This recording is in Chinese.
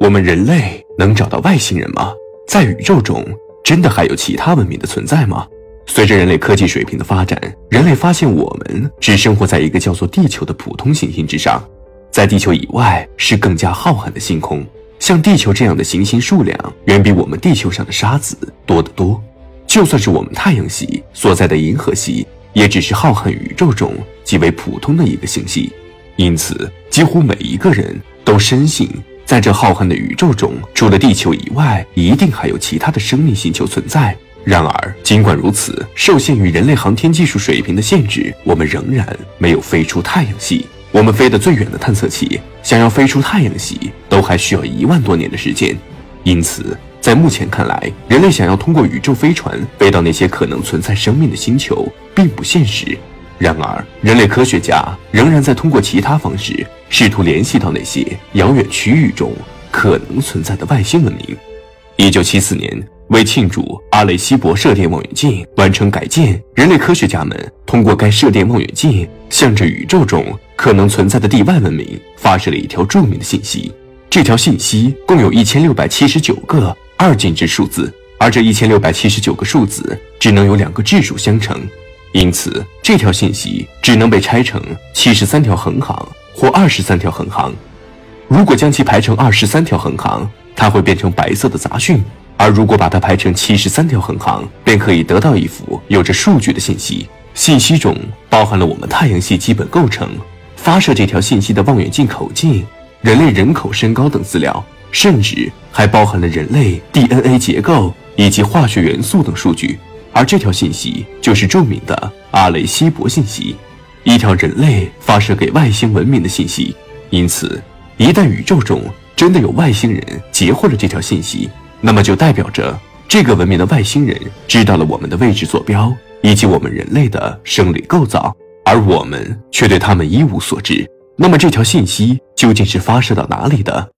我们人类能找到外星人吗？在宇宙中，真的还有其他文明的存在吗？随着人类科技水平的发展，人类发现我们只生活在一个叫做地球的普通行星之上，在地球以外是更加浩瀚的星空。像地球这样的行星数量远比我们地球上的沙子多得多。就算是我们太阳系所在的银河系，也只是浩瀚宇宙中极为普通的一个星系。因此，几乎每一个人都深信，在这浩瀚的宇宙中，除了地球以外，一定还有其他的生命星球存在。然而，尽管如此，受限于人类航天技术水平的限制，我们仍然没有飞出太阳系。我们飞得最远的探测器，想要飞出太阳系，都还需要一万多年的时间。因此，在目前看来，人类想要通过宇宙飞船飞到那些可能存在生命的星球，并不现实。然而，人类科学家仍然在通过其他方式，试图联系到那些遥远区域中可能存在的外星文明。一九七四年。为庆祝阿雷西博射电望远镜完成改建，人类科学家们通过该射电望远镜，向着宇宙中可能存在的地外文明发射了一条著名的信息。这条信息共有一千六百七十九个二进制数字，而这一千六百七十九个数字只能有两个质数相乘，因此这条信息只能被拆成七十三条横行或二十三条横行。如果将其排成二十三条横行，它会变成白色的杂讯。而如果把它排成七十三条横行，便可以得到一幅有着数据的信息。信息中包含了我们太阳系基本构成、发射这条信息的望远镜口径、人类人口、身高等资料，甚至还包含了人类 DNA 结构以及化学元素等数据。而这条信息就是著名的阿雷西博信息，一条人类发射给外星文明的信息。因此，一旦宇宙中真的有外星人截获了这条信息，那么就代表着这个文明的外星人知道了我们的位置坐标以及我们人类的生理构造，而我们却对他们一无所知。那么这条信息究竟是发射到哪里的？